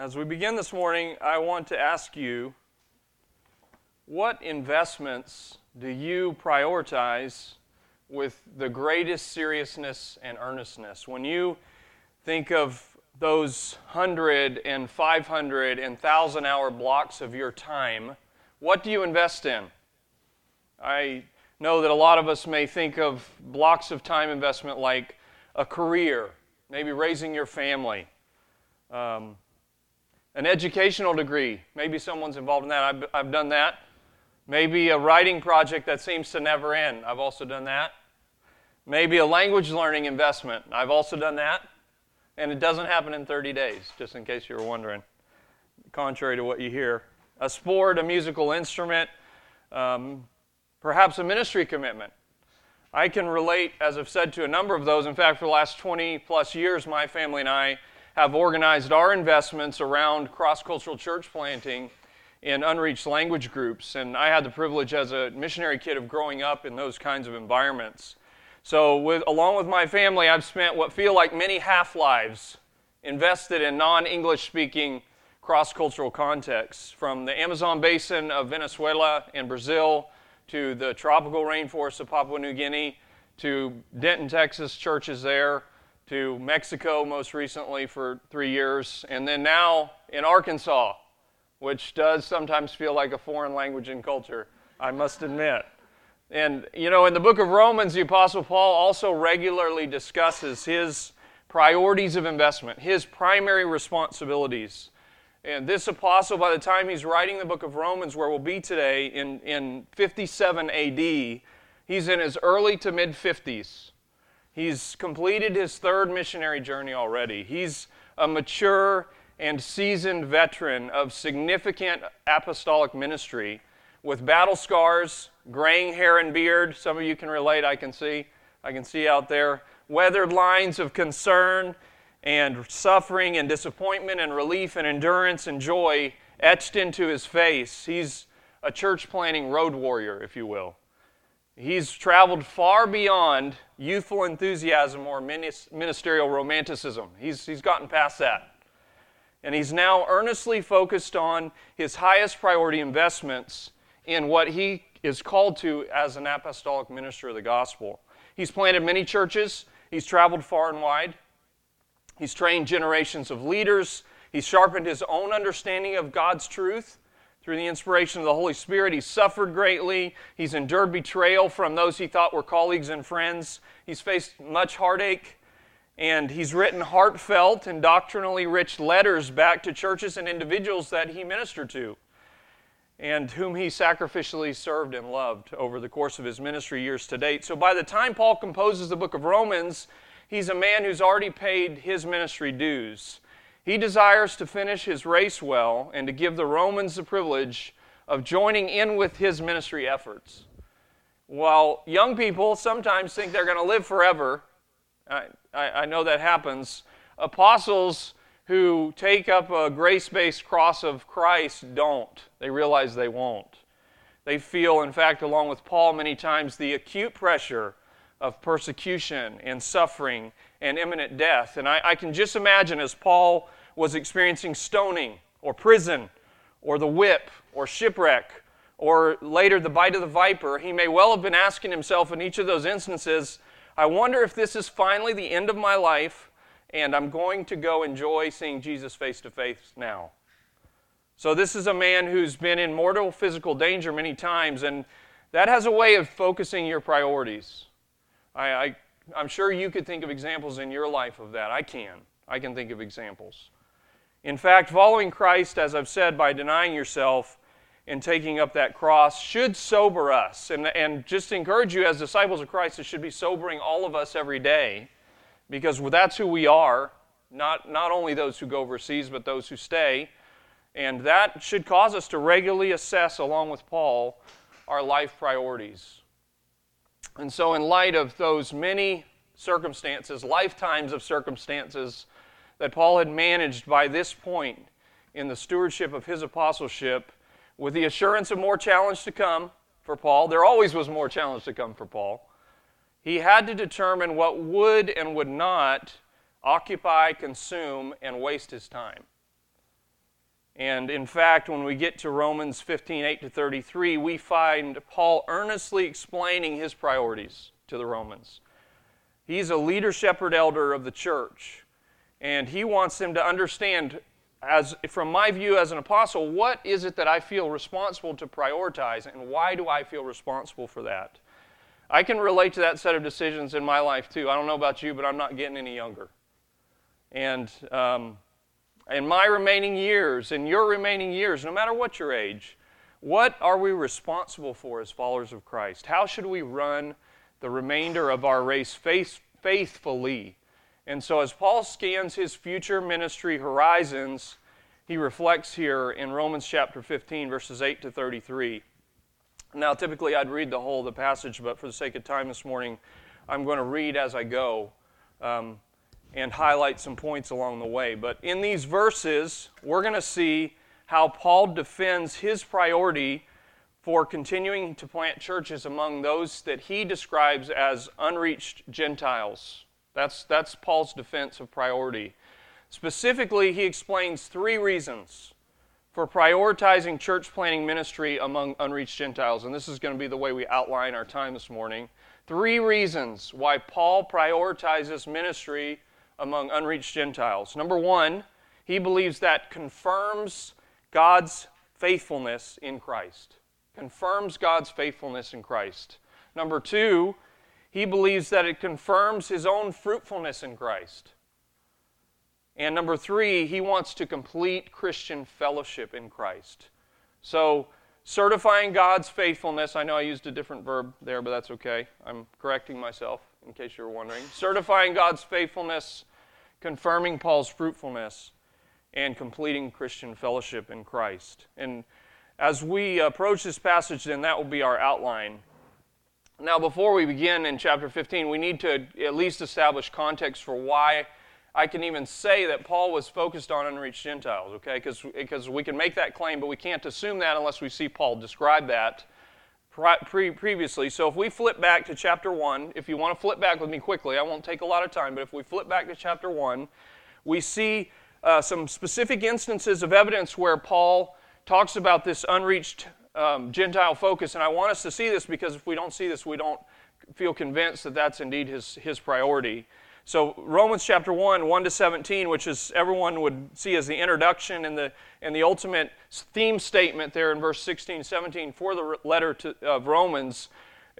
As we begin this morning, I want to ask you what investments do you prioritize with the greatest seriousness and earnestness? When you think of those 100 and 500 and 1,000 hour blocks of your time, what do you invest in? I know that a lot of us may think of blocks of time investment like a career, maybe raising your family. Um, an educational degree. Maybe someone's involved in that. I've, I've done that. Maybe a writing project that seems to never end. I've also done that. Maybe a language learning investment. I've also done that. And it doesn't happen in 30 days, just in case you were wondering, contrary to what you hear. A sport, a musical instrument, um, perhaps a ministry commitment. I can relate, as I've said, to a number of those. In fact, for the last 20 plus years, my family and I have organized our investments around cross cultural church planting in unreached language groups. And I had the privilege as a missionary kid of growing up in those kinds of environments. So, with, along with my family, I've spent what feel like many half lives invested in non English speaking cross cultural contexts, from the Amazon basin of Venezuela and Brazil to the tropical rainforests of Papua New Guinea to Denton, Texas churches there to Mexico most recently for three years, and then now in Arkansas, which does sometimes feel like a foreign language and culture, I must admit. And, you know, in the book of Romans, the Apostle Paul also regularly discusses his priorities of investment, his primary responsibilities. And this apostle, by the time he's writing the book of Romans, where we'll be today in, in 57 AD, he's in his early to mid 50s. He's completed his third missionary journey already. He's a mature and seasoned veteran of significant apostolic ministry with battle scars, graying hair and beard. Some of you can relate, I can see. I can see out there. Weathered lines of concern and suffering and disappointment and relief and endurance and joy etched into his face. He's a church planting road warrior, if you will. He's traveled far beyond youthful enthusiasm or ministerial romanticism. He's, he's gotten past that. And he's now earnestly focused on his highest priority investments in what he is called to as an apostolic minister of the gospel. He's planted many churches, he's traveled far and wide, he's trained generations of leaders, he's sharpened his own understanding of God's truth through the inspiration of the Holy Spirit. He's suffered greatly. He's endured betrayal from those he thought were colleagues and friends. He's faced much heartache. And he's written heartfelt and doctrinally rich letters back to churches and individuals that he ministered to and whom he sacrificially served and loved over the course of his ministry years to date. So by the time Paul composes the book of Romans, he's a man who's already paid his ministry dues. He desires to finish his race well and to give the Romans the privilege of joining in with his ministry efforts. While young people sometimes think they're going to live forever, I, I, I know that happens, apostles who take up a grace based cross of Christ don't. They realize they won't. They feel, in fact, along with Paul many times, the acute pressure of persecution and suffering and imminent death. And I, I, can just imagine as Paul was experiencing stoning or prison or the whip or shipwreck or later the bite of the viper, he may well have been asking himself in each of those instances, I wonder if this is finally the end of my life and I'm going to go enjoy seeing Jesus face to face now. So, this is a man who's been in mortal physical danger many times, and that has a way of focusing your priorities. I, I I'm sure you could think of examples in your life of that. I can. I can think of examples. In fact, following Christ, as I've said, by denying yourself and taking up that cross should sober us. And, and just encourage you as disciples of Christ, it should be sobering all of us every day because that's who we are, not, not only those who go overseas, but those who stay. And that should cause us to regularly assess, along with Paul, our life priorities. And so, in light of those many circumstances, lifetimes of circumstances that Paul had managed by this point in the stewardship of his apostleship, with the assurance of more challenge to come for Paul, there always was more challenge to come for Paul. He had to determine what would and would not occupy, consume, and waste his time. And in fact, when we get to Romans 15 8 to 33, we find Paul earnestly explaining his priorities to the Romans. He's a leader, shepherd, elder of the church, and he wants them to understand, as from my view as an apostle, what is it that I feel responsible to prioritize, and why do I feel responsible for that? I can relate to that set of decisions in my life too. I don't know about you, but I'm not getting any younger. And um, in my remaining years, in your remaining years, no matter what your age, what are we responsible for as followers of Christ? How should we run the remainder of our race faith, faithfully? And so, as Paul scans his future ministry horizons, he reflects here in Romans chapter 15, verses 8 to 33. Now, typically I'd read the whole of the passage, but for the sake of time this morning, I'm going to read as I go. Um, and highlight some points along the way. But in these verses, we're going to see how Paul defends his priority for continuing to plant churches among those that he describes as unreached Gentiles. That's, that's Paul's defense of priority. Specifically, he explains three reasons for prioritizing church planting ministry among unreached Gentiles. And this is going to be the way we outline our time this morning. Three reasons why Paul prioritizes ministry among unreached Gentiles. Number one, he believes that confirms God's faithfulness in Christ. Confirms God's faithfulness in Christ. Number two, he believes that it confirms his own fruitfulness in Christ. And number three, he wants to complete Christian fellowship in Christ. So, certifying God's faithfulness, I know I used a different verb there, but that's okay. I'm correcting myself in case you were wondering. Certifying God's faithfulness confirming Paul's fruitfulness, and completing Christian fellowship in Christ. And as we approach this passage, then that will be our outline. Now, before we begin in chapter 15, we need to at least establish context for why I can even say that Paul was focused on unreached Gentiles, okay? Because we can make that claim, but we can't assume that unless we see Paul describe that pre- previously. So if we flip back to chapter 1, if you want to flip back with me quickly, I won't take a lot of time, but if we flip back to chapter 1, we see uh, some specific instances of evidence where Paul talks about this unreached um, Gentile focus. And I want us to see this because if we don't see this, we don't feel convinced that that's indeed his, his priority. So Romans chapter 1, 1 to 17, which is everyone would see as the introduction and the, and the ultimate theme statement there in verse 16, 17 for the letter to, of Romans.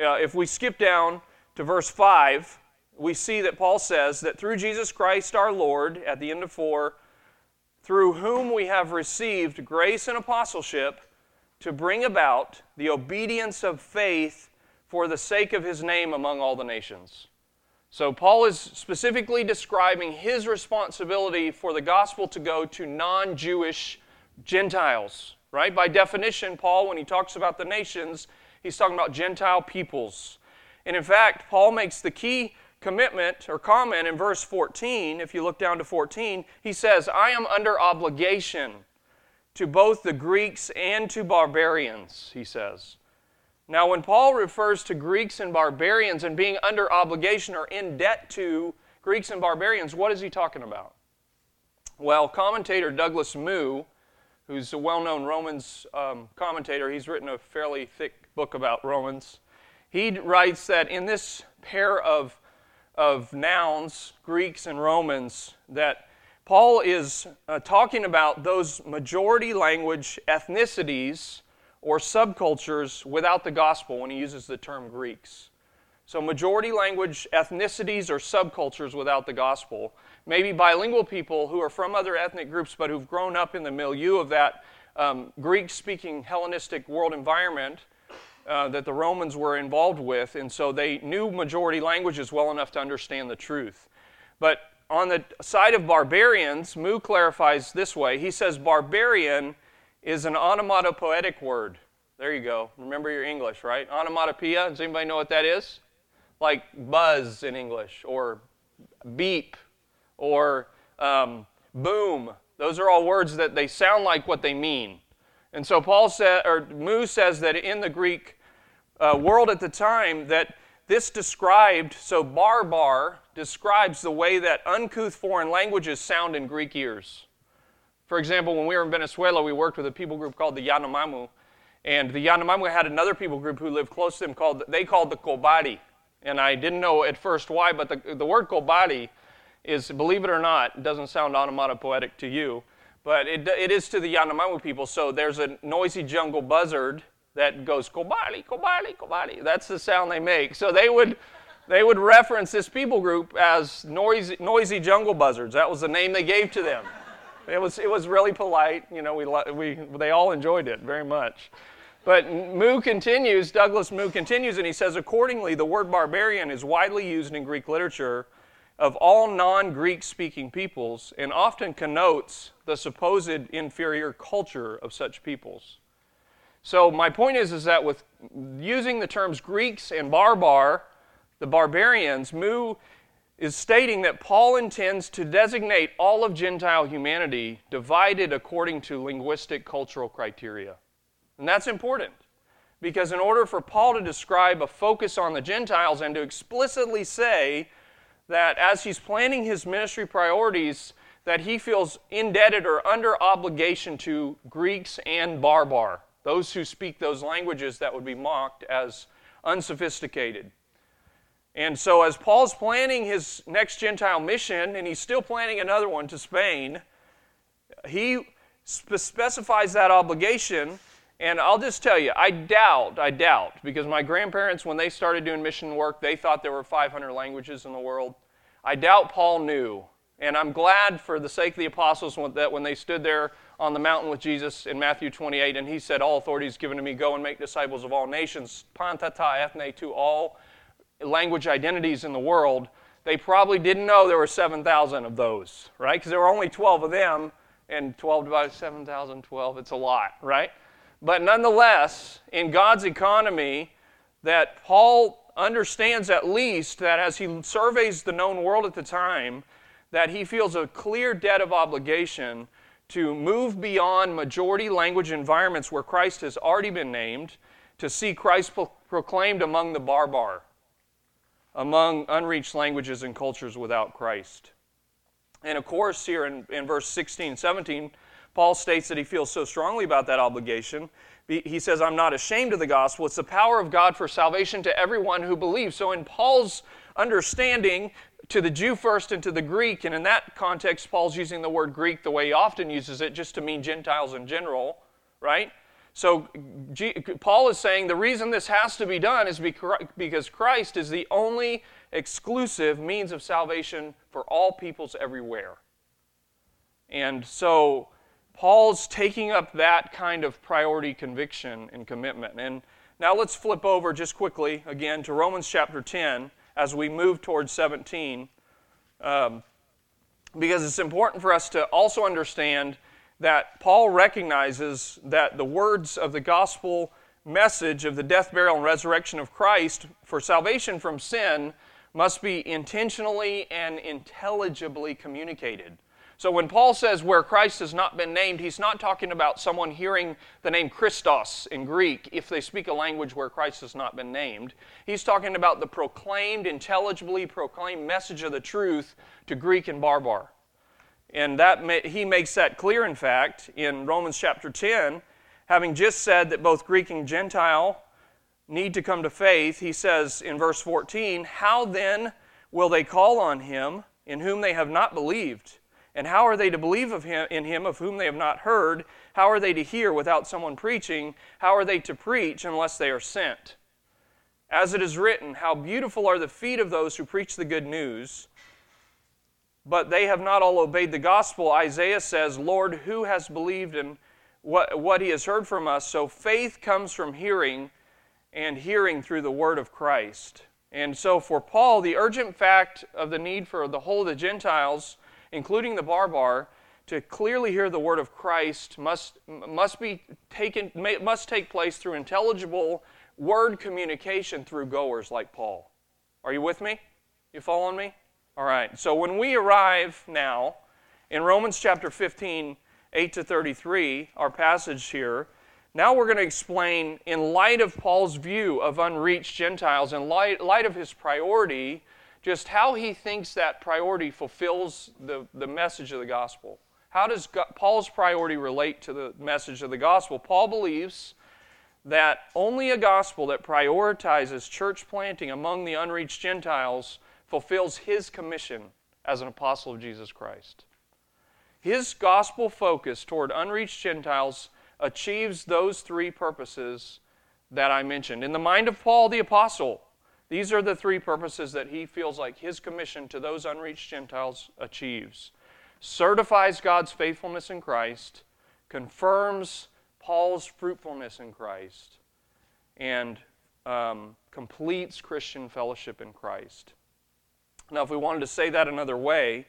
Uh, if we skip down to verse 5, we see that Paul says that through Jesus Christ our Lord, at the end of 4, through whom we have received grace and apostleship to bring about the obedience of faith for the sake of his name among all the nations. So, Paul is specifically describing his responsibility for the gospel to go to non Jewish Gentiles, right? By definition, Paul, when he talks about the nations, he's talking about Gentile peoples. And in fact, Paul makes the key commitment or comment in verse 14. If you look down to 14, he says, I am under obligation to both the Greeks and to barbarians, he says. Now, when Paul refers to Greeks and barbarians and being under obligation or in debt to Greeks and barbarians, what is he talking about? Well, commentator Douglas Moo, who's a well known Romans um, commentator, he's written a fairly thick book about Romans. He writes that in this pair of, of nouns, Greeks and Romans, that Paul is uh, talking about those majority language ethnicities or subcultures without the gospel when he uses the term Greeks. So, majority language ethnicities or subcultures without the gospel. Maybe bilingual people who are from other ethnic groups but who've grown up in the milieu of that um, Greek speaking Hellenistic world environment uh, that the Romans were involved with, and so they knew majority languages well enough to understand the truth. But on the side of barbarians, Moo clarifies this way. He says, Barbarian is an onomatopoetic word. There you go. Remember your English, right? Onomatopoeia. Does anybody know what that is? Like buzz in English, or beep, or um, boom. Those are all words that they sound like what they mean. And so Paul said, or Moo says that in the Greek uh, world at the time, that this described, so barbar describes the way that uncouth foreign languages sound in Greek ears. For example, when we were in Venezuela, we worked with a people group called the Yanomamo. And the Yanomamo had another people group who lived close to them called, they called the Kobari. And I didn't know at first why, but the, the word Kobari is, believe it or not, doesn't sound onomatopoetic to you, but it, it is to the Yanomamo people. So there's a noisy jungle buzzard that goes Kobali, Kobali, Kobali. That's the sound they make. So they would, they would reference this people group as noisy, noisy jungle buzzards. That was the name they gave to them. It was, it was really polite. You know, we, we, they all enjoyed it very much. But Moo continues, Douglas Moo continues, and he says, accordingly, the word barbarian is widely used in Greek literature of all non Greek speaking peoples and often connotes the supposed inferior culture of such peoples. So, my point is, is that with using the terms Greeks and barbar, the barbarians, Moo is stating that Paul intends to designate all of Gentile humanity divided according to linguistic cultural criteria. And that's important because, in order for Paul to describe a focus on the Gentiles and to explicitly say that as he's planning his ministry priorities, that he feels indebted or under obligation to Greeks and barbar, those who speak those languages that would be mocked as unsophisticated. And so, as Paul's planning his next Gentile mission, and he's still planning another one to Spain, he specifies that obligation. And I'll just tell you, I doubt, I doubt, because my grandparents, when they started doing mission work, they thought there were 500 languages in the world. I doubt Paul knew. And I'm glad for the sake of the apostles that when they stood there on the mountain with Jesus in Matthew 28, and he said, All authority is given to me, go and make disciples of all nations, panta ta ethne to all language identities in the world, they probably didn't know there were 7,000 of those, right? Because there were only 12 of them, and 12 divided 7,000, 12, it's a lot, right? But nonetheless, in God's economy, that Paul understands at least that as he surveys the known world at the time, that he feels a clear debt of obligation to move beyond majority language environments where Christ has already been named, to see Christ pro- proclaimed among the barbar, among unreached languages and cultures without Christ. And of course, here in, in verse 16 17, Paul states that he feels so strongly about that obligation. He says, I'm not ashamed of the gospel. It's the power of God for salvation to everyone who believes. So, in Paul's understanding, to the Jew first and to the Greek, and in that context, Paul's using the word Greek the way he often uses it, just to mean Gentiles in general, right? So G- Paul is saying the reason this has to be done is because Christ is the only exclusive means of salvation for all peoples everywhere. And so Paul's taking up that kind of priority conviction and commitment. And now let's flip over just quickly again to Romans chapter 10 as we move towards 17. Um, because it's important for us to also understand that Paul recognizes that the words of the gospel message of the death, burial, and resurrection of Christ for salvation from sin must be intentionally and intelligibly communicated. So when Paul says where Christ has not been named, he's not talking about someone hearing the name Christos in Greek if they speak a language where Christ has not been named. He's talking about the proclaimed, intelligibly proclaimed message of the truth to Greek and barbar. And that he makes that clear, in fact, in Romans chapter 10, having just said that both Greek and Gentile need to come to faith, he says in verse 14, How then will they call on him in whom they have not believed? And how are they to believe of him, in him of whom they have not heard? How are they to hear without someone preaching? How are they to preach unless they are sent? As it is written, How beautiful are the feet of those who preach the good news! but they have not all obeyed the gospel. Isaiah says, Lord, who has believed in what, what he has heard from us? So faith comes from hearing, and hearing through the word of Christ. And so for Paul, the urgent fact of the need for the whole of the Gentiles, including the barbar, to clearly hear the word of Christ must, must be taken must take place through intelligible word communication through goers like Paul. Are you with me? You following me? All right, so when we arrive now in Romans chapter 15, 8 to 33, our passage here, now we're going to explain, in light of Paul's view of unreached Gentiles, in light, light of his priority, just how he thinks that priority fulfills the, the message of the gospel. How does Paul's priority relate to the message of the gospel? Paul believes that only a gospel that prioritizes church planting among the unreached Gentiles fulfills his commission as an apostle of Jesus Christ. His gospel focus toward unreached Gentiles achieves those three purposes that I mentioned. In the mind of Paul the apostle, these are the three purposes that he feels like his commission to those unreached Gentiles achieves certifies God's faithfulness in Christ, confirms Paul's fruitfulness in Christ, and um, completes Christian fellowship in Christ. Now, if we wanted to say that another way,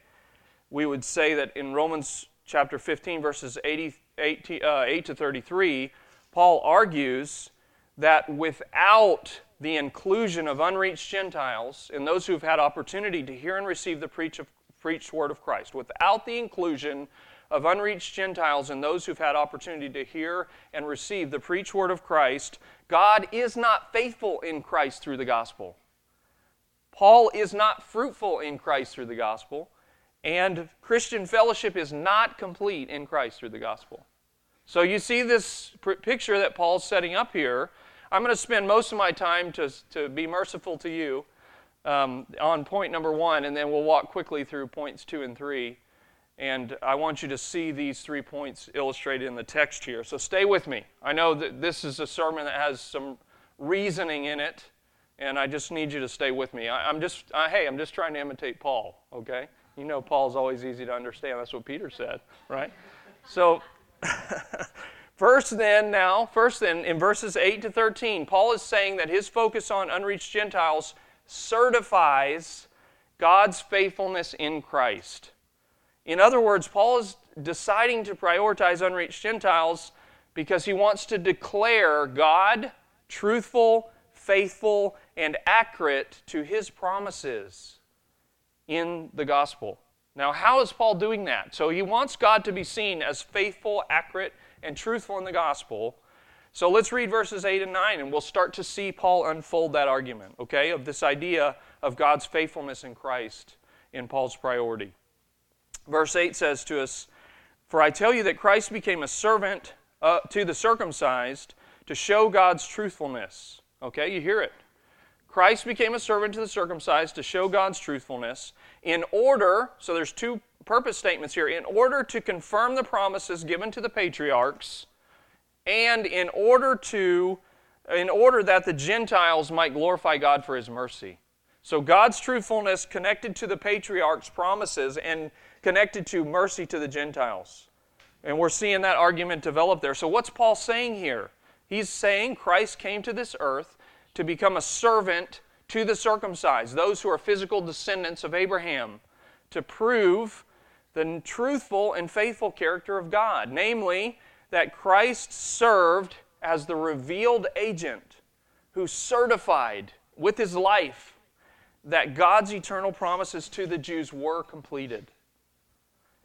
we would say that in Romans chapter 15, verses 80, 8, uh, 8 to 33, Paul argues that without the inclusion of unreached Gentiles and those who've had opportunity to hear and receive the preach of, preached word of Christ, without the inclusion of unreached Gentiles and those who've had opportunity to hear and receive the preached word of Christ, God is not faithful in Christ through the gospel. Paul is not fruitful in Christ through the gospel. And Christian fellowship is not complete in Christ through the gospel. So you see this pr- picture that Paul's setting up here. I'm going to spend most of my time to, to be merciful to you um, on point number one, and then we'll walk quickly through points two and three. And I want you to see these three points illustrated in the text here. So stay with me. I know that this is a sermon that has some reasoning in it, and I just need you to stay with me. I, am just, I, hey, I'm just trying to imitate Paul, okay? You know, Paul's always easy to understand. That's what Peter said, right? So, first, then, now, first, then, in verses 8 to 13, Paul is saying that his focus on unreached Gentiles certifies God's faithfulness in Christ. In other words, Paul is deciding to prioritize unreached Gentiles because he wants to declare God truthful, faithful, and accurate to his promises in the gospel. Now, how is Paul doing that? So he wants God to be seen as faithful, accurate, and truthful in the gospel. So let's read verses 8 and 9, and we'll start to see Paul unfold that argument, okay, of this idea of God's faithfulness in Christ in Paul's priority. Verse 8 says to us, For I tell you that Christ became a servant uh, to the circumcised to show God's truthfulness. Okay, you hear it. Christ became a servant to the circumcised to show God's truthfulness in order, so there's two purpose statements here, in order to confirm the promises given to the patriarchs and in order to in order that the Gentiles might glorify God for his mercy. So God's truthfulness connected to the patriarchs' promises and connected to mercy to the Gentiles. And we're seeing that argument develop there. So what's Paul saying here? He's saying Christ came to this earth to become a servant to the circumcised, those who are physical descendants of Abraham, to prove the truthful and faithful character of God. Namely, that Christ served as the revealed agent who certified with his life that God's eternal promises to the Jews were completed.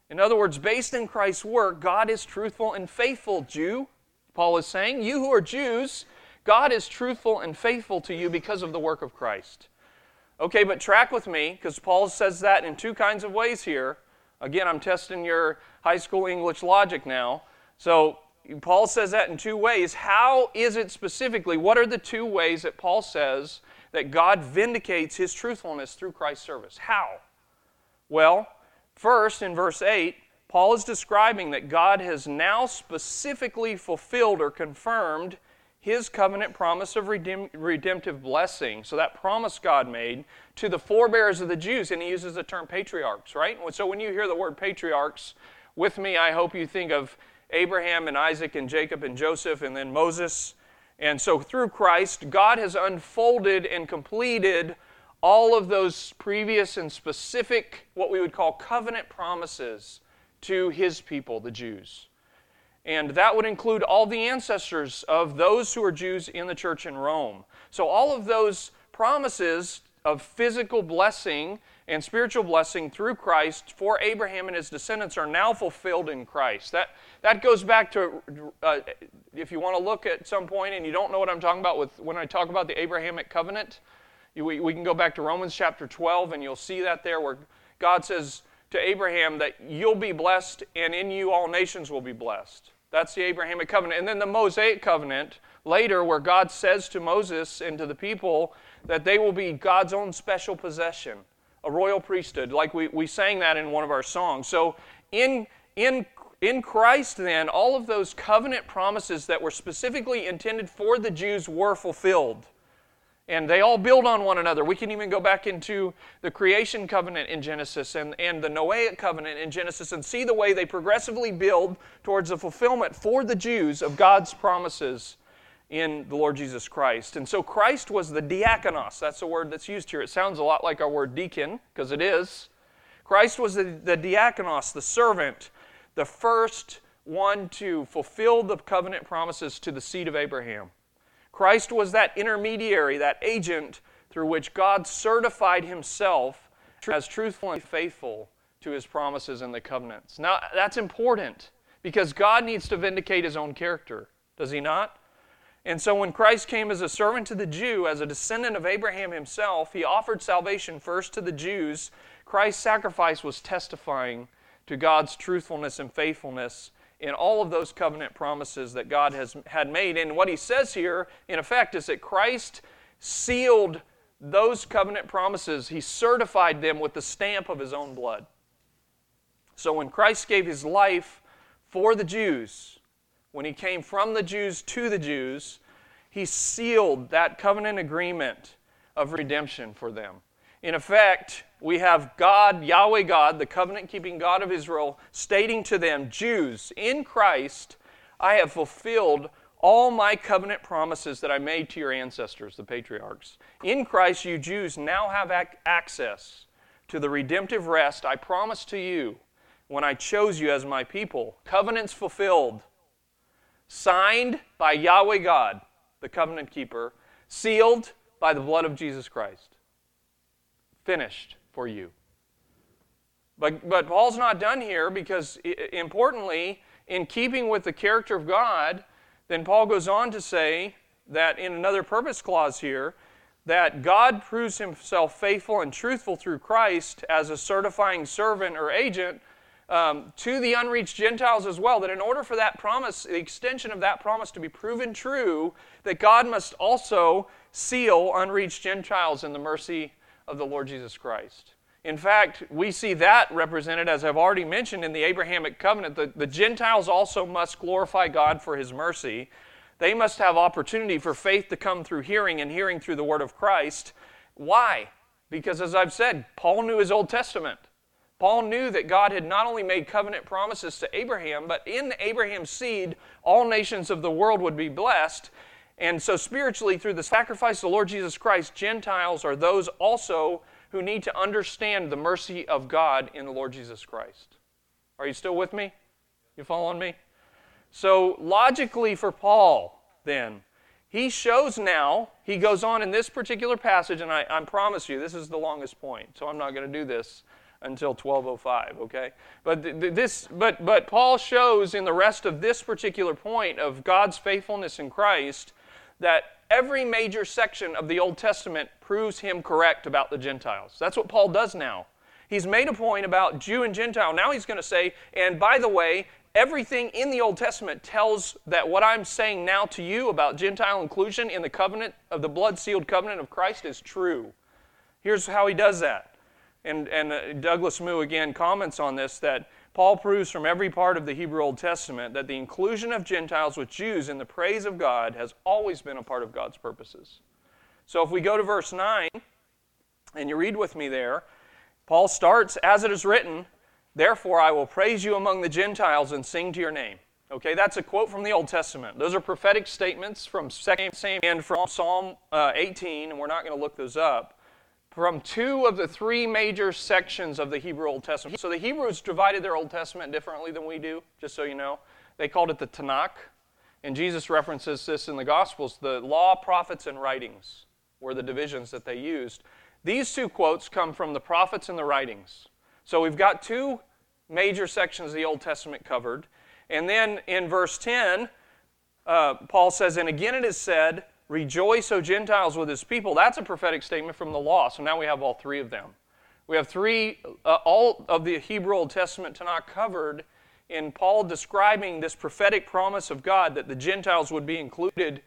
In other words, based in Christ's work, God is truthful and faithful, Jew. Paul is saying, You who are Jews, God is truthful and faithful to you because of the work of Christ. Okay, but track with me, because Paul says that in two kinds of ways here. Again, I'm testing your high school English logic now. So, Paul says that in two ways. How is it specifically? What are the two ways that Paul says that God vindicates his truthfulness through Christ's service? How? Well, first, in verse 8, Paul is describing that God has now specifically fulfilled or confirmed his covenant promise of redem- redemptive blessing. So that promise God made to the forebears of the Jews, and he uses the term patriarchs, right? So when you hear the word patriarchs, with me, I hope you think of Abraham and Isaac and Jacob and Joseph and then Moses. And so through Christ, God has unfolded and completed all of those previous and specific, what we would call covenant promises to his people, the Jews. And that would include all the ancestors of those who are Jews in the church in Rome. So, all of those promises of physical blessing and spiritual blessing through Christ for Abraham and his descendants are now fulfilled in Christ. That, that goes back to, uh, if you want to look at some point and you don't know what I'm talking about with when I talk about the Abrahamic covenant, you, we, we can go back to Romans chapter 12 and you'll see that there where God says, to Abraham that you'll be blessed and in you all nations will be blessed. That's the Abrahamic covenant. And then the Mosaic covenant later, where God says to Moses and to the people that they will be God's own special possession, a royal priesthood, like we, we sang that in one of our songs. So in, in, in Christ, then, all of those covenant promises that were specifically intended for the Jews were fulfilled. And they all build on one another. We can even go back into the creation covenant in Genesis and, and the Noahic covenant in Genesis and see the way they progressively build towards the fulfillment for the Jews of God's promises in the Lord Jesus Christ. And so Christ was the diakonos. That's the word that's used here. It sounds a lot like our word deacon, because it is. Christ was the, the diakonos, the servant, the first one to fulfill the covenant promises to the seed of Abraham. Christ was that intermediary, that agent through which God certified himself as truthful and faithful to his promises and the covenants. Now, that's important because God needs to vindicate his own character, does he not? And so when Christ came as a servant to the Jew, as a descendant of Abraham himself, he offered salvation first to the Jews. Christ's sacrifice was testifying to God's truthfulness and faithfulness in all of those covenant promises that God has had made. And what he says here, in effect, is that Christ sealed those covenant promises, he certified them with the stamp of his own blood. So when Christ gave his life for the Jews, when he came from the Jews to the Jews, he sealed that covenant agreement of redemption for them. In effect, we have God, Yahweh God, the covenant keeping God of Israel, stating to them, Jews, in Christ, I have fulfilled all my covenant promises that I made to your ancestors, the patriarchs. In Christ, you Jews now have ac- access to the redemptive rest I promised to you when I chose you as my people. Covenants fulfilled, signed by Yahweh God, the covenant keeper, sealed by the blood of Jesus Christ finished for you. But, but Paul's not done here because, importantly, in keeping with the character of God, then Paul goes on to say that in another purpose clause here, that God proves himself faithful and truthful through Christ as a certifying servant or agent um, to the unreached Gentiles as well. That in order for that promise, the extension of that promise to be proven true, that God must also seal unreached Gentiles in the mercy of the Lord Jesus Christ. In fact, we see that represented, as I've already mentioned, in the Abrahamic covenant. The, the Gentiles also must glorify God for his mercy. They must have opportunity for faith to come through hearing and hearing through the word of Christ. Why? Because, as I've said, Paul knew his Old Testament. Paul knew that God had not only made covenant promises to Abraham, but in Abraham's seed, all nations of the world would be blessed. And so, spiritually, through the sacrifice of the Lord Jesus Christ, Gentiles are those also who need to understand the mercy of God in the Lord Jesus Christ. Are you still with me? You following me? So, logically, for Paul, then, he shows now, he goes on in this particular passage, and I, I promise you, this is the longest point, so I'm not going to do this until 1205 okay but this but but paul shows in the rest of this particular point of god's faithfulness in christ that every major section of the Old Testament proves him correct about the Gentiles. That's what Paul does now. He's made a point about Jew and Gentile. Now he's going to say, and by the way, everything in the Old Testament tells that what I'm saying now to you about Gentile inclusion in the covenant of the blood sealed covenant of Christ is true. Here's how he does that. And, and uh, Douglas Moo again comments on this that Paul proves from every part of the Hebrew Old Testament that the inclusion of Gentiles with Jews in the praise of God has always been a part of God's purposes. So if we go to verse 9, and you read with me there, Paul starts, as it is written, Therefore I will praise you among the Gentiles and sing to your name. Okay, that's a quote from the Old Testament. Those are prophetic statements from 2 Samuel and from Psalm uh, 18, and we're not going to look those up from two of the three major sections of the Hebrew Old Testament. So the Hebrews divided their Old Testament differently than we do, just so you know. They called it the Tanakh, and Jesus references this in the Gospels. The law, prophets, and writings were the divisions that they used. These two quotes come from the prophets and the writings. So we've got two major sections of the Old Testament covered. And then in verse 10, uh, Paul says, And again it is said, Rejoice, O Gentiles, with his people. That's a prophetic statement from the law. So now we have all three of them. We have three, uh, all of the Hebrew Old Testament Tanakh covered in Paul describing this prophetic promise of God that the Gentiles would be included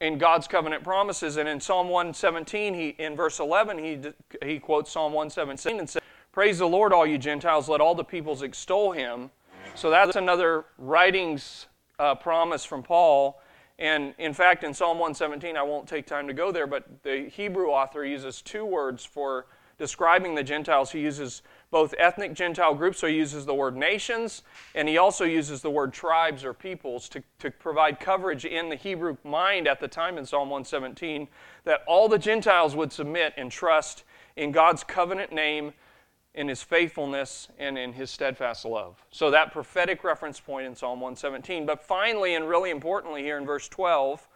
in God's covenant promises. And in Psalm 117, he, in verse 11, he, he quotes Psalm 117 and says, Praise the Lord, all you Gentiles, let all the peoples extol him. So that's another writings uh, promise from Paul. And in fact, in Psalm 117, I won't take time to go there, but the Hebrew author uses two words for describing the Gentiles. He uses both ethnic Gentile groups, so he uses the word nations, and he also uses the word tribes or peoples to, to provide coverage in the Hebrew mind at the time in Psalm 117 that all the Gentiles would submit and trust in God's covenant name, in his faithfulness, and in his steadfast love. So that prophetic reference point in Psalm 117. But finally, and really importantly, here in verse 12,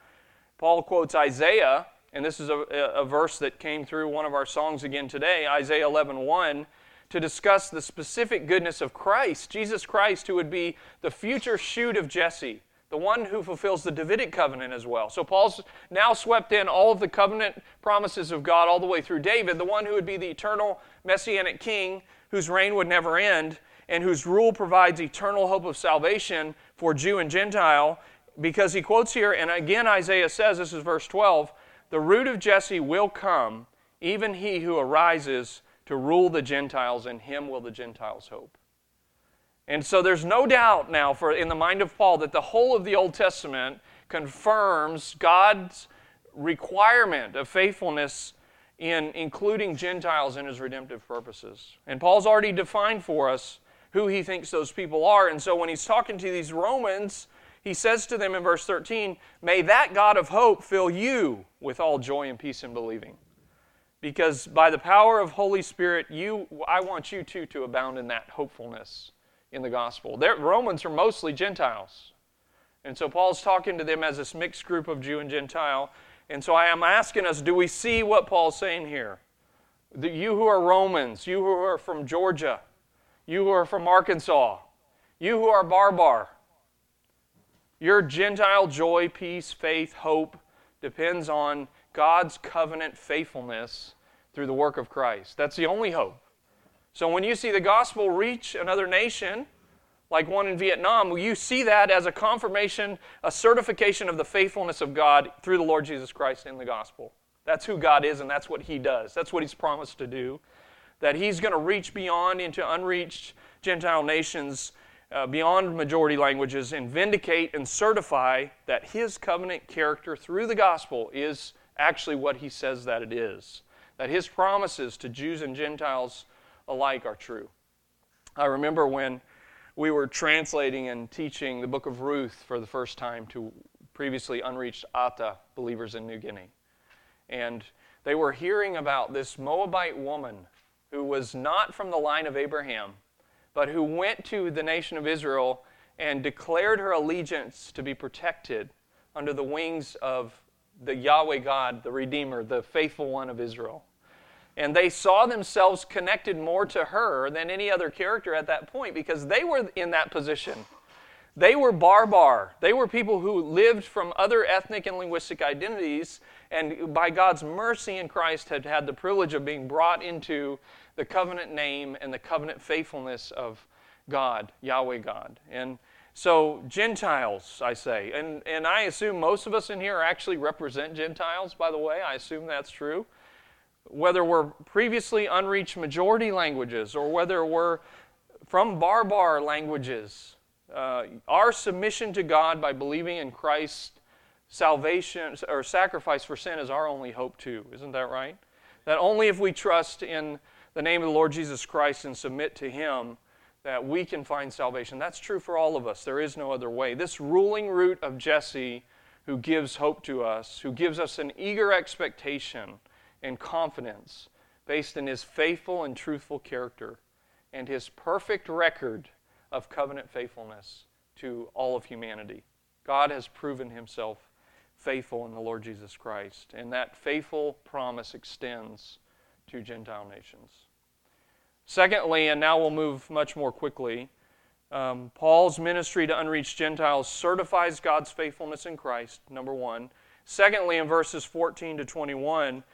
Paul quotes Isaiah, and this is a, a verse that came through one of our songs again today, Isaiah 11 1 to discuss the specific goodness of Christ, Jesus Christ, who would be the future shoot of Jesse, the one who fulfills the Davidic covenant as well. So Paul's now swept in all of the covenant promises of God all the way through David, the one who would be the eternal messianic king whose reign would never end and whose rule provides eternal hope of salvation for Jew and Gentile. Because he quotes here, and again Isaiah says, this is verse 12, the root of Jesse will come, even he who arises to rule the Gentiles, and him will the Gentiles hope. And so there's no doubt now for in the mind of Paul that the whole of the Old Testament confirms God's requirement of faithfulness in including Gentiles in his redemptive purposes. And Paul's already defined for us who he thinks those people are. And so when he's talking to these Romans, he says to them in verse 13, May that God of hope fill you with all joy and peace in believing because by the power of Holy Spirit, you, I want you too to abound in that hopefulness in the gospel. They're, Romans are mostly Gentiles. And so Paul's talking to them as this mixed group of Jew and Gentile. And so I am asking us do we see what Paul's saying here? The, you who are Romans, you who are from Georgia, you who are from Arkansas, you who are Barbar, your Gentile joy, peace, faith, hope depends on God's covenant faithfulness through the work of Christ. That's the only hope. So when you see the gospel reach another nation, like one in Vietnam, you see that as a confirmation, a certification of the faithfulness of God through the Lord Jesus Christ in the gospel. That's who God is, and that's what He does. That's what He's promised to do. That He's going to reach beyond into unreached Gentile nations, uh, beyond majority languages, and vindicate and certify that His covenant character through the gospel is actually what He says that it is that his promises to Jews and Gentiles alike are true. I remember when we were translating and teaching the book of Ruth for the first time to previously unreached Ata believers in New Guinea. And they were hearing about this Moabite woman who was not from the line of Abraham, but who went to the nation of Israel and declared her allegiance to be protected under the wings of the Yahweh God, the Redeemer, the faithful one of Israel. And they saw themselves connected more to her than any other character at that point because they were in that position. They were barbar. They were people who lived from other ethnic and linguistic identities, and by God's mercy in Christ had had the privilege of being brought into the covenant name and the covenant faithfulness of God, Yahweh God. And so, Gentiles, I say, and, and I assume most of us in here actually represent Gentiles, by the way. I assume that's true. Whether we're previously unreached majority languages or whether we're from barbar languages, uh, our submission to God by believing in Christ's salvation or sacrifice for sin is our only hope, too. Isn't that right? That only if we trust in the name of the Lord Jesus Christ and submit to Him that we can find salvation. That's true for all of us. There is no other way. This ruling root of Jesse, who gives hope to us, who gives us an eager expectation and confidence based in his faithful and truthful character and his perfect record of covenant faithfulness to all of humanity. God has proven himself faithful in the Lord Jesus Christ, and that faithful promise extends to Gentile nations. Secondly, and now we'll move much more quickly, um, Paul's ministry to unreached Gentiles certifies God's faithfulness in Christ, number one. Secondly, in verses 14 to 21,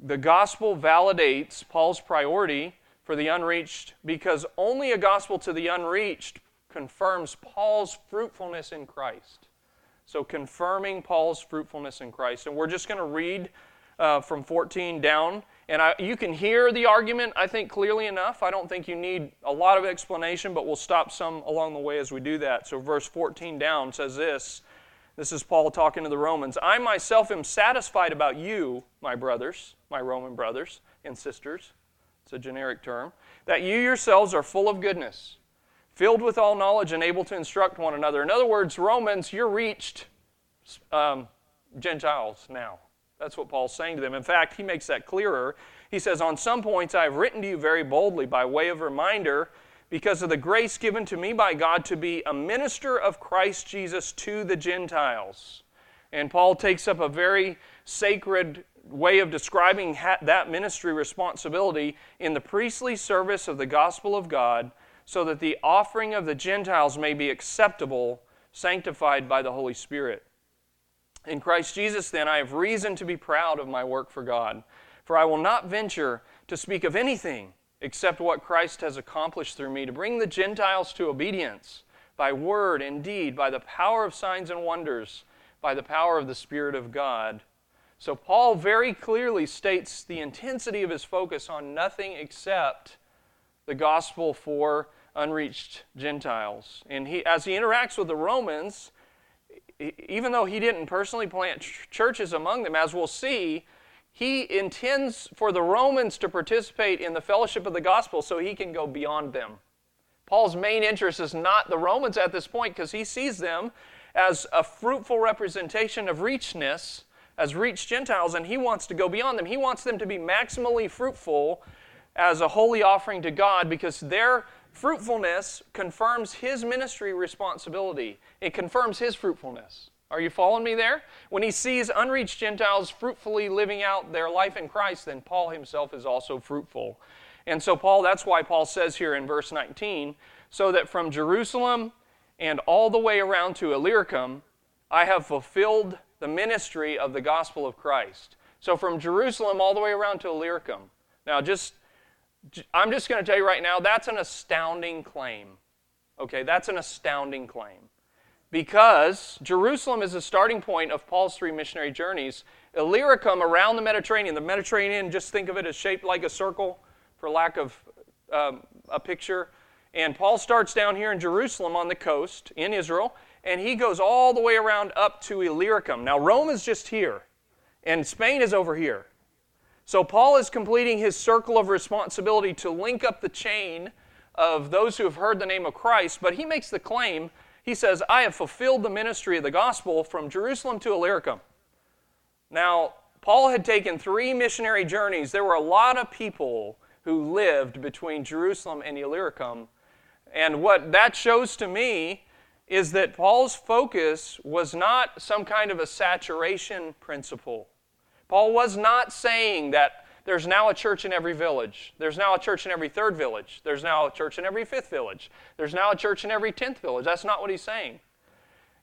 the gospel validates Paul's priority for the unreached because only a gospel to the unreached confirms Paul's fruitfulness in Christ. So, confirming Paul's fruitfulness in Christ. And we're just going to read uh, from 14 down. And I, you can hear the argument, I think, clearly enough. I don't think you need a lot of explanation, but we'll stop some along the way as we do that. So, verse 14 down says this this is Paul talking to the Romans. I myself am satisfied about you, my brothers, my Roman brothers and sisters. It's a generic term. That you yourselves are full of goodness, filled with all knowledge, and able to instruct one another. In other words, Romans, you're reached um, Gentiles now. That's what Paul's saying to them. In fact, he makes that clearer. He says, On some points I have written to you very boldly by way of reminder because of the grace given to me by God to be a minister of Christ Jesus to the Gentiles. And Paul takes up a very sacred way of describing that ministry responsibility in the priestly service of the gospel of God so that the offering of the Gentiles may be acceptable, sanctified by the Holy Spirit. In Christ Jesus, then, I have reason to be proud of my work for God, for I will not venture to speak of anything except what Christ has accomplished through me to bring the Gentiles to obedience by word and deed, by the power of signs and wonders, by the power of the Spirit of God. So, Paul very clearly states the intensity of his focus on nothing except the gospel for unreached Gentiles. And he, as he interacts with the Romans, even though he didn't personally plant churches among them, as we'll see, he intends for the Romans to participate in the fellowship of the gospel so he can go beyond them. Paul's main interest is not the Romans at this point because he sees them as a fruitful representation of reachness, as reached Gentiles, and he wants to go beyond them. He wants them to be maximally fruitful as a holy offering to God because their fruitfulness confirms his ministry responsibility. It confirms his fruitfulness. Are you following me there? When he sees unreached Gentiles fruitfully living out their life in Christ, then Paul himself is also fruitful. And so, Paul, that's why Paul says here in verse 19, so that from Jerusalem and all the way around to Illyricum, I have fulfilled the ministry of the gospel of Christ. So, from Jerusalem all the way around to Illyricum. Now, just I'm just going to tell you right now, that's an astounding claim. Okay, that's an astounding claim because Jerusalem is the starting point of Paul's three missionary journeys. Illyricum around the Mediterranean. The Mediterranean, just think of it as shaped like a circle, for lack of um, a picture. And Paul starts down here in Jerusalem on the coast in Israel, and he goes all the way around up to Illyricum. Now, Rome is just here, and Spain is over here. So, Paul is completing his circle of responsibility to link up the chain of those who have heard the name of Christ, but he makes the claim he says, I have fulfilled the ministry of the gospel from Jerusalem to Illyricum. Now, Paul had taken three missionary journeys. There were a lot of people who lived between Jerusalem and Illyricum. And what that shows to me is that Paul's focus was not some kind of a saturation principle. Paul was not saying that there's now a church in every village. There's now a church in every third village. There's now a church in every fifth village. There's now a church in every tenth village. That's not what he's saying.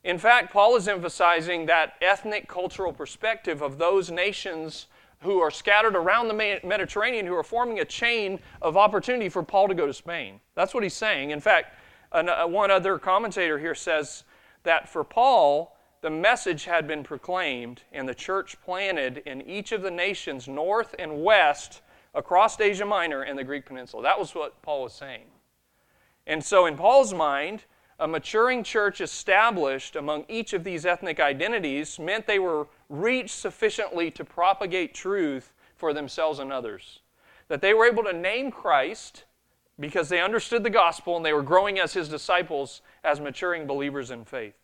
In fact, Paul is emphasizing that ethnic cultural perspective of those nations who are scattered around the Mediterranean who are forming a chain of opportunity for Paul to go to Spain. That's what he's saying. In fact, uh, one other commentator here says that for Paul, the message had been proclaimed and the church planted in each of the nations north and west across Asia Minor and the Greek peninsula. That was what Paul was saying. And so, in Paul's mind, a maturing church established among each of these ethnic identities meant they were reached sufficiently to propagate truth for themselves and others. That they were able to name Christ because they understood the gospel and they were growing as his disciples as maturing believers in faith.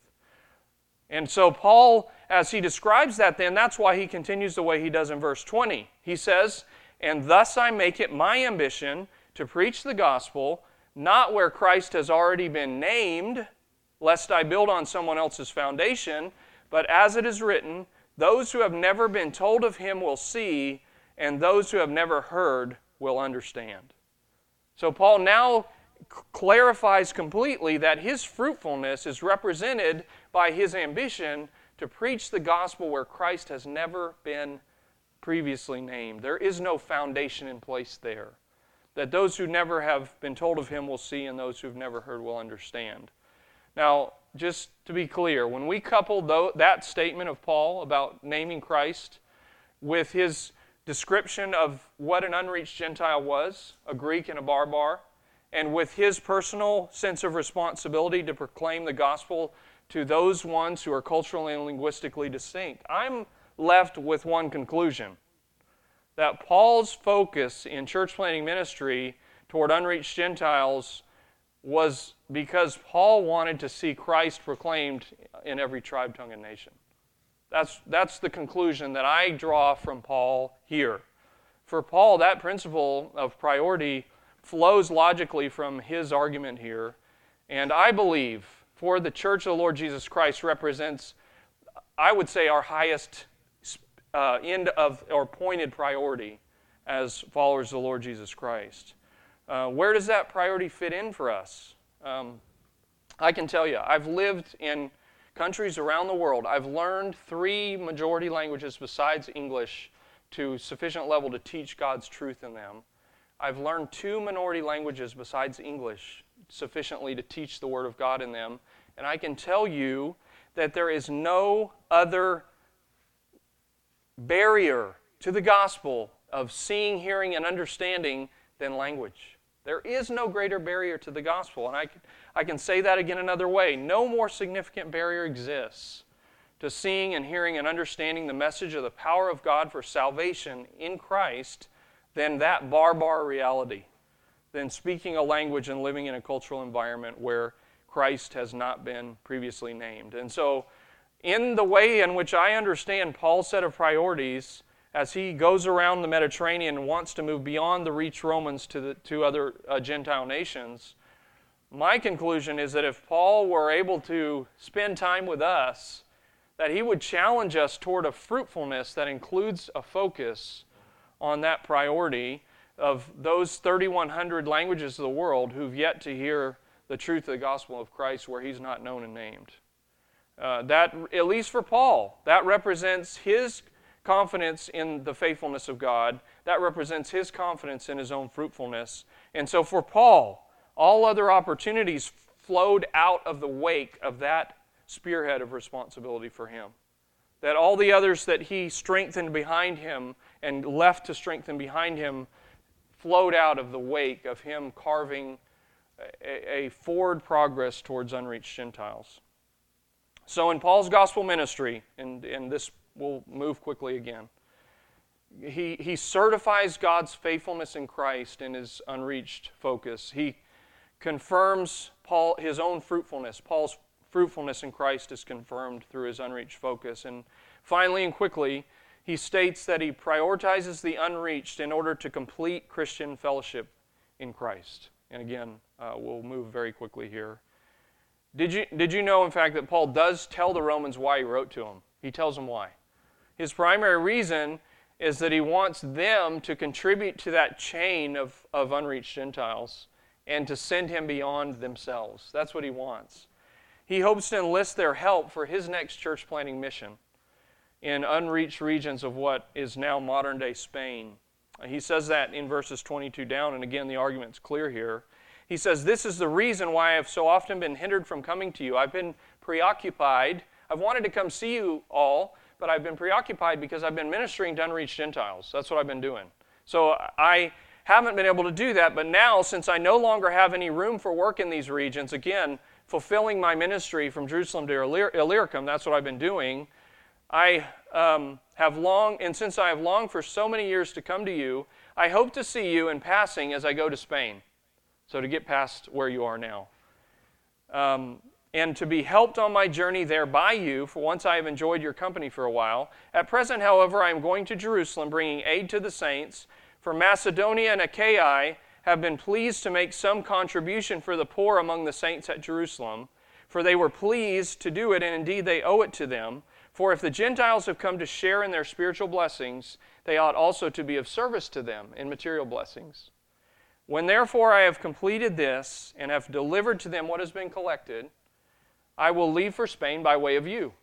And so, Paul, as he describes that, then that's why he continues the way he does in verse 20. He says, And thus I make it my ambition to preach the gospel, not where Christ has already been named, lest I build on someone else's foundation, but as it is written, those who have never been told of him will see, and those who have never heard will understand. So, Paul now clarifies completely that his fruitfulness is represented by his ambition to preach the gospel where Christ has never been previously named. There is no foundation in place there. that those who never have been told of him will see, and those who've never heard will understand. Now, just to be clear, when we couple that statement of Paul about naming Christ with his description of what an unreached Gentile was, a Greek and a barbar, and with his personal sense of responsibility to proclaim the gospel to those ones who are culturally and linguistically distinct, I'm left with one conclusion that Paul's focus in church planting ministry toward unreached Gentiles was because Paul wanted to see Christ proclaimed in every tribe, tongue, and nation. That's, that's the conclusion that I draw from Paul here. For Paul, that principle of priority flows logically from his argument here. And I believe for the church of the Lord Jesus Christ represents, I would say, our highest uh, end of or pointed priority as followers of the Lord Jesus Christ. Uh, where does that priority fit in for us? Um, I can tell you, I've lived in countries around the world. I've learned three majority languages besides English to sufficient level to teach God's truth in them. I've learned two minority languages besides English sufficiently to teach the Word of God in them. And I can tell you that there is no other barrier to the gospel of seeing, hearing, and understanding than language. There is no greater barrier to the gospel. And I, I can say that again another way. No more significant barrier exists to seeing and hearing and understanding the message of the power of God for salvation in Christ than that barbar reality, than speaking a language and living in a cultural environment where Christ has not been previously named. And so, in the way in which I understand Paul's set of priorities as he goes around the Mediterranean and wants to move beyond the reach Romans to, the, to other uh, Gentile nations, my conclusion is that if Paul were able to spend time with us, that he would challenge us toward a fruitfulness that includes a focus on that priority of those 3,100 languages of the world who've yet to hear the truth of the gospel of Christ where he's not known and named. Uh, that, at least for Paul, that represents his confidence in the faithfulness of God. That represents his confidence in his own fruitfulness. And so for Paul, all other opportunities flowed out of the wake of that spearhead of responsibility for him. That all the others that he strengthened behind him and left to strengthen behind him flowed out of the wake of him carving a, a forward progress towards unreached Gentiles. So, in Paul's gospel ministry, and, and this will move quickly again, he, he certifies God's faithfulness in Christ in his unreached focus. He confirms Paul, his own fruitfulness. Paul's fruitfulness in Christ is confirmed through his unreached focus. And finally and quickly, he states that he prioritizes the unreached in order to complete Christian fellowship in Christ. And again, uh, we'll move very quickly here. Did you, did you know, in fact, that Paul does tell the Romans why he wrote to them? He tells them why. His primary reason is that he wants them to contribute to that chain of, of unreached Gentiles and to send him beyond themselves. That's what he wants. He hopes to enlist their help for his next church planting mission in unreached regions of what is now modern day Spain. He says that in verses 22 down, and again, the argument's clear here. He says, This is the reason why I've so often been hindered from coming to you. I've been preoccupied. I've wanted to come see you all, but I've been preoccupied because I've been ministering to unreached Gentiles. That's what I've been doing. So I haven't been able to do that, but now, since I no longer have any room for work in these regions, again, fulfilling my ministry from Jerusalem to Illyricum, that's what I've been doing. I um, have long, and since I have longed for so many years to come to you, I hope to see you in passing as I go to Spain. So to get past where you are now. Um, and to be helped on my journey there by you, for once I have enjoyed your company for a while. At present, however, I am going to Jerusalem, bringing aid to the saints. For Macedonia and Achaia have been pleased to make some contribution for the poor among the saints at Jerusalem, for they were pleased to do it, and indeed they owe it to them. For if the Gentiles have come to share in their spiritual blessings, they ought also to be of service to them in material blessings. When therefore I have completed this and have delivered to them what has been collected, I will leave for Spain by way of you,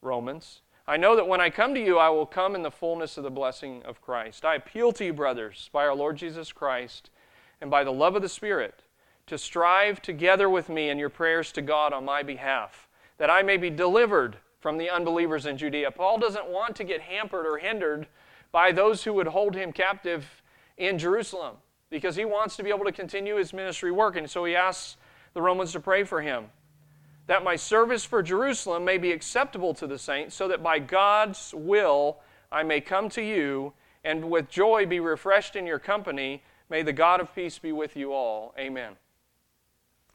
Romans. I know that when I come to you, I will come in the fullness of the blessing of Christ. I appeal to you, brothers, by our Lord Jesus Christ, and by the love of the Spirit to strive together with me in your prayers to God on my behalf, that I may be delivered from the unbelievers in Judea. Paul doesn't want to get hampered or hindered by those who would hold him captive in Jerusalem because he wants to be able to continue his ministry work. And so he asks the Romans to pray for him that my service for Jerusalem may be acceptable to the saints, so that by God's will I may come to you and with joy be refreshed in your company. May the God of peace be with you all. Amen.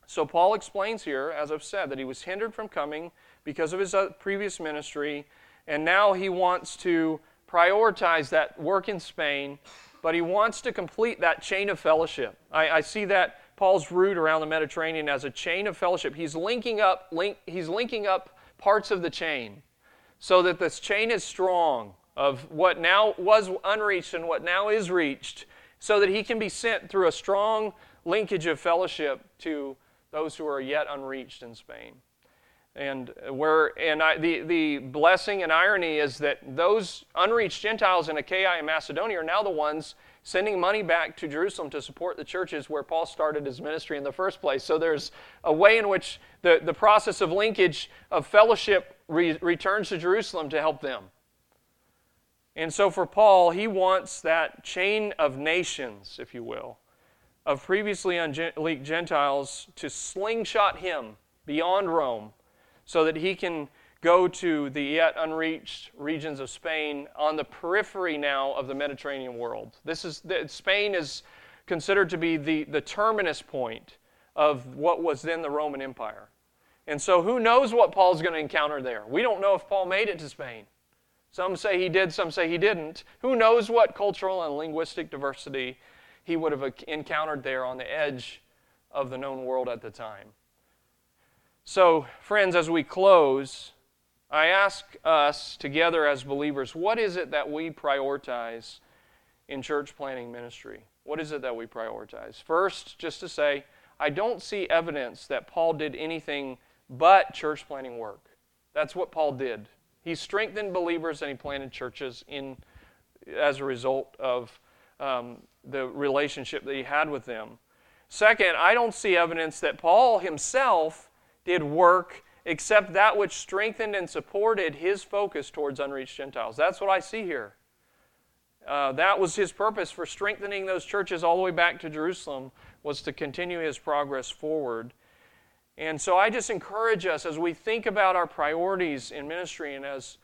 So, Paul explains here, as I've said, that he was hindered from coming because of his uh, previous ministry, and now he wants to prioritize that work in Spain, but he wants to complete that chain of fellowship. I, I see that Paul's route around the Mediterranean as a chain of fellowship. He's linking up, link, he's linking up parts of the chain so that this chain is strong of what now was unreached and what now is reached, so that he can be sent through a strong linkage of fellowship to those who are yet unreached in Spain. And where and I, the the blessing and irony is that those unreached Gentiles in Achaia and Macedonia are now the ones sending money back to Jerusalem to support the churches where Paul started his ministry in the first place. So there's a way in which the, the process of linkage of fellowship re, returns to Jerusalem to help them. And so for Paul, he wants that chain of nations, if you will, of previously unleagued Gentiles to slingshot him beyond Rome so that he can go to the yet unreached regions of Spain on the periphery now of the Mediterranean world. This is Spain is considered to be the, the terminus point of what was then the Roman Empire. And so who knows what Paul's going to encounter there? We don't know if Paul made it to Spain. Some say he did, some say he didn't. Who knows what cultural and linguistic diversity he would have encountered there on the edge of the known world at the time. So, friends, as we close, I ask us together as believers, what is it that we prioritize in church planting ministry? What is it that we prioritize? First, just to say, I don't see evidence that Paul did anything but church planting work. That's what Paul did. He strengthened believers and he planted churches in, as a result of um, the relationship that he had with them. Second, I don't see evidence that Paul himself did work except that which strengthened and supported his focus towards unreached Gentiles. That's what I see here. Uh, that was his purpose for strengthening those churches all the way back to Jerusalem, was to continue his progress forward. And so I just encourage us as we think about our priorities in ministry and as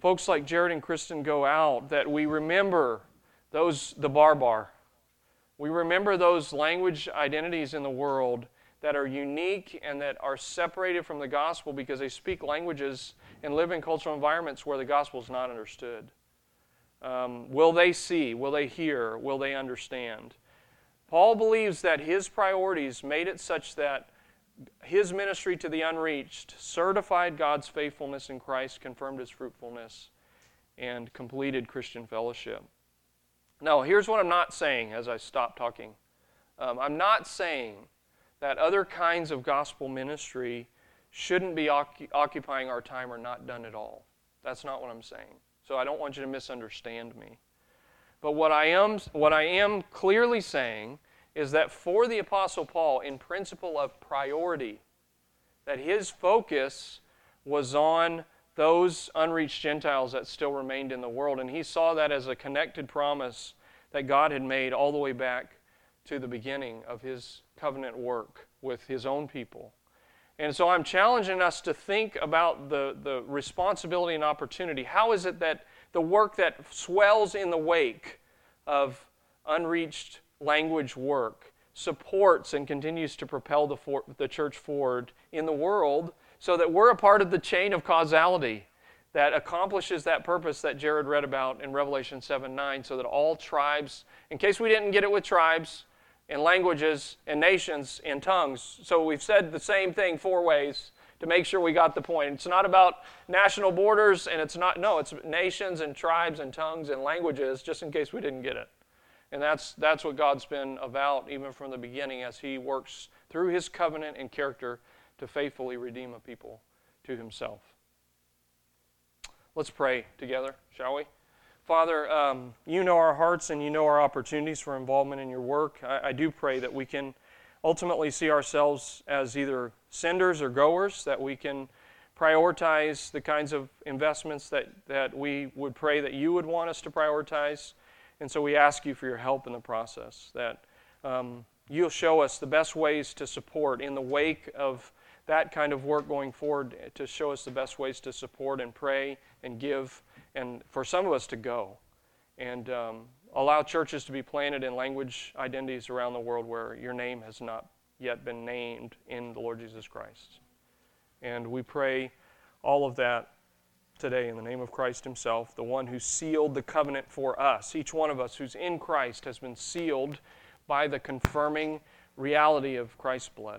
folks like Jared and Kristen go out, that we remember those, the barbar. We remember those language identities in the world that are unique and that are separated from the gospel because they speak languages and live in cultural environments where the gospel is not understood. Um, will they see? Will they hear? Will they understand? Paul believes that his priorities made it such that his ministry to the unreached certified God's faithfulness in Christ, confirmed his fruitfulness, and completed Christian fellowship. Now, here's what I'm not saying as I stop talking. Um, I'm not saying that other kinds of gospel ministry shouldn't be occupying our time or not done at all. That's not what I'm saying. So I don't want you to misunderstand me. But what I am, what I am clearly saying is that for the Apostle Paul, in principle of priority, that his focus was on those unreached Gentiles that still remained in the world. And he saw that as a connected promise that God had made all the way back to the beginning of his covenant work with his own people. And so I'm challenging us to think about the, the responsibility and opportunity. How is it that the work that swells in the wake of unreached language work supports and continues to propel the, for, the church forward in the world so that we're a part of the chain of causality that accomplishes that purpose that Jared read about in Revelation 7 9, so that all tribes, in case we didn't get it with tribes, and languages and nations and tongues. So we've said the same thing four ways to make sure we got the point. It's not about national borders and it's not, no, it's nations and tribes and tongues and languages, just in case we didn't get it. And that's, that's what God's been about even from the beginning as He works through His covenant and character to faithfully redeem a people to Himself. Let's pray together, shall we? Father, um, you know our hearts and you know our opportunities for involvement in your work. I, I, do pray that we can ultimately see ourselves as either senders or goers, that we can prioritize the kinds of investments that, that we would pray that you would want us to prioritize. And so we ask you for your help in the process, that um, you'll show us the best ways to support in the wake of that kind of work going forward, to show us the best ways to support and pray and give and for some of us to go and um, allow churches to be planted in language identities around the world where your name has not yet been named in the Lord Jesus Christ. And we pray all of that today in the name of Christ Himself, the one who sealed the covenant for us. Each one of us who's in Christ has been sealed by the confirming reality of Christ's blood.